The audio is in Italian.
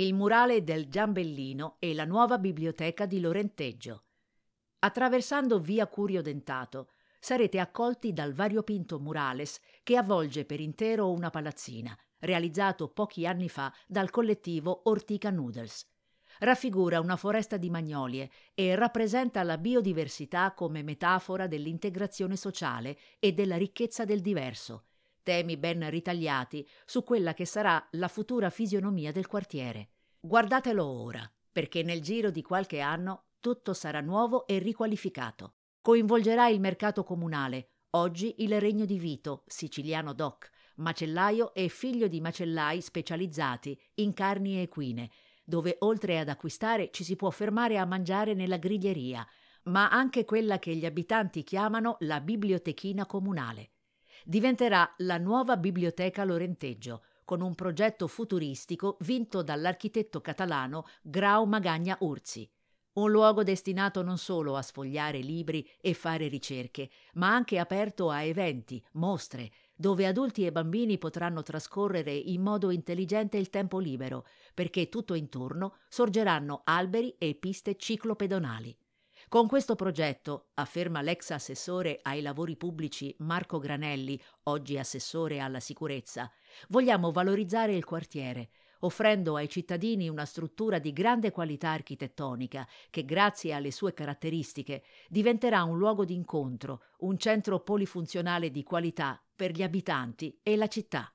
il murale del Giambellino e la nuova biblioteca di Lorenteggio. Attraversando via Curio Dentato sarete accolti dal variopinto murales che avvolge per intero una palazzina, realizzato pochi anni fa dal collettivo Ortica Noodles. Raffigura una foresta di magnolie e rappresenta la biodiversità come metafora dell'integrazione sociale e della ricchezza del diverso, temi ben ritagliati su quella che sarà la futura fisionomia del quartiere. Guardatelo ora, perché nel giro di qualche anno tutto sarà nuovo e riqualificato. Coinvolgerà il mercato comunale, oggi il Regno di Vito, siciliano doc, macellaio e figlio di macellai specializzati in carni equine, dove oltre ad acquistare ci si può fermare a mangiare nella griglieria, ma anche quella che gli abitanti chiamano la bibliotechina comunale. Diventerà la nuova biblioteca Lorenteggio, con un progetto futuristico vinto dall'architetto catalano Grau Magagna Urzi. Un luogo destinato non solo a sfogliare libri e fare ricerche, ma anche aperto a eventi, mostre, dove adulti e bambini potranno trascorrere in modo intelligente il tempo libero, perché tutto intorno sorgeranno alberi e piste ciclopedonali. Con questo progetto, afferma l'ex assessore ai lavori pubblici Marco Granelli, oggi assessore alla sicurezza, vogliamo valorizzare il quartiere, offrendo ai cittadini una struttura di grande qualità architettonica che, grazie alle sue caratteristiche, diventerà un luogo d'incontro, un centro polifunzionale di qualità per gli abitanti e la città.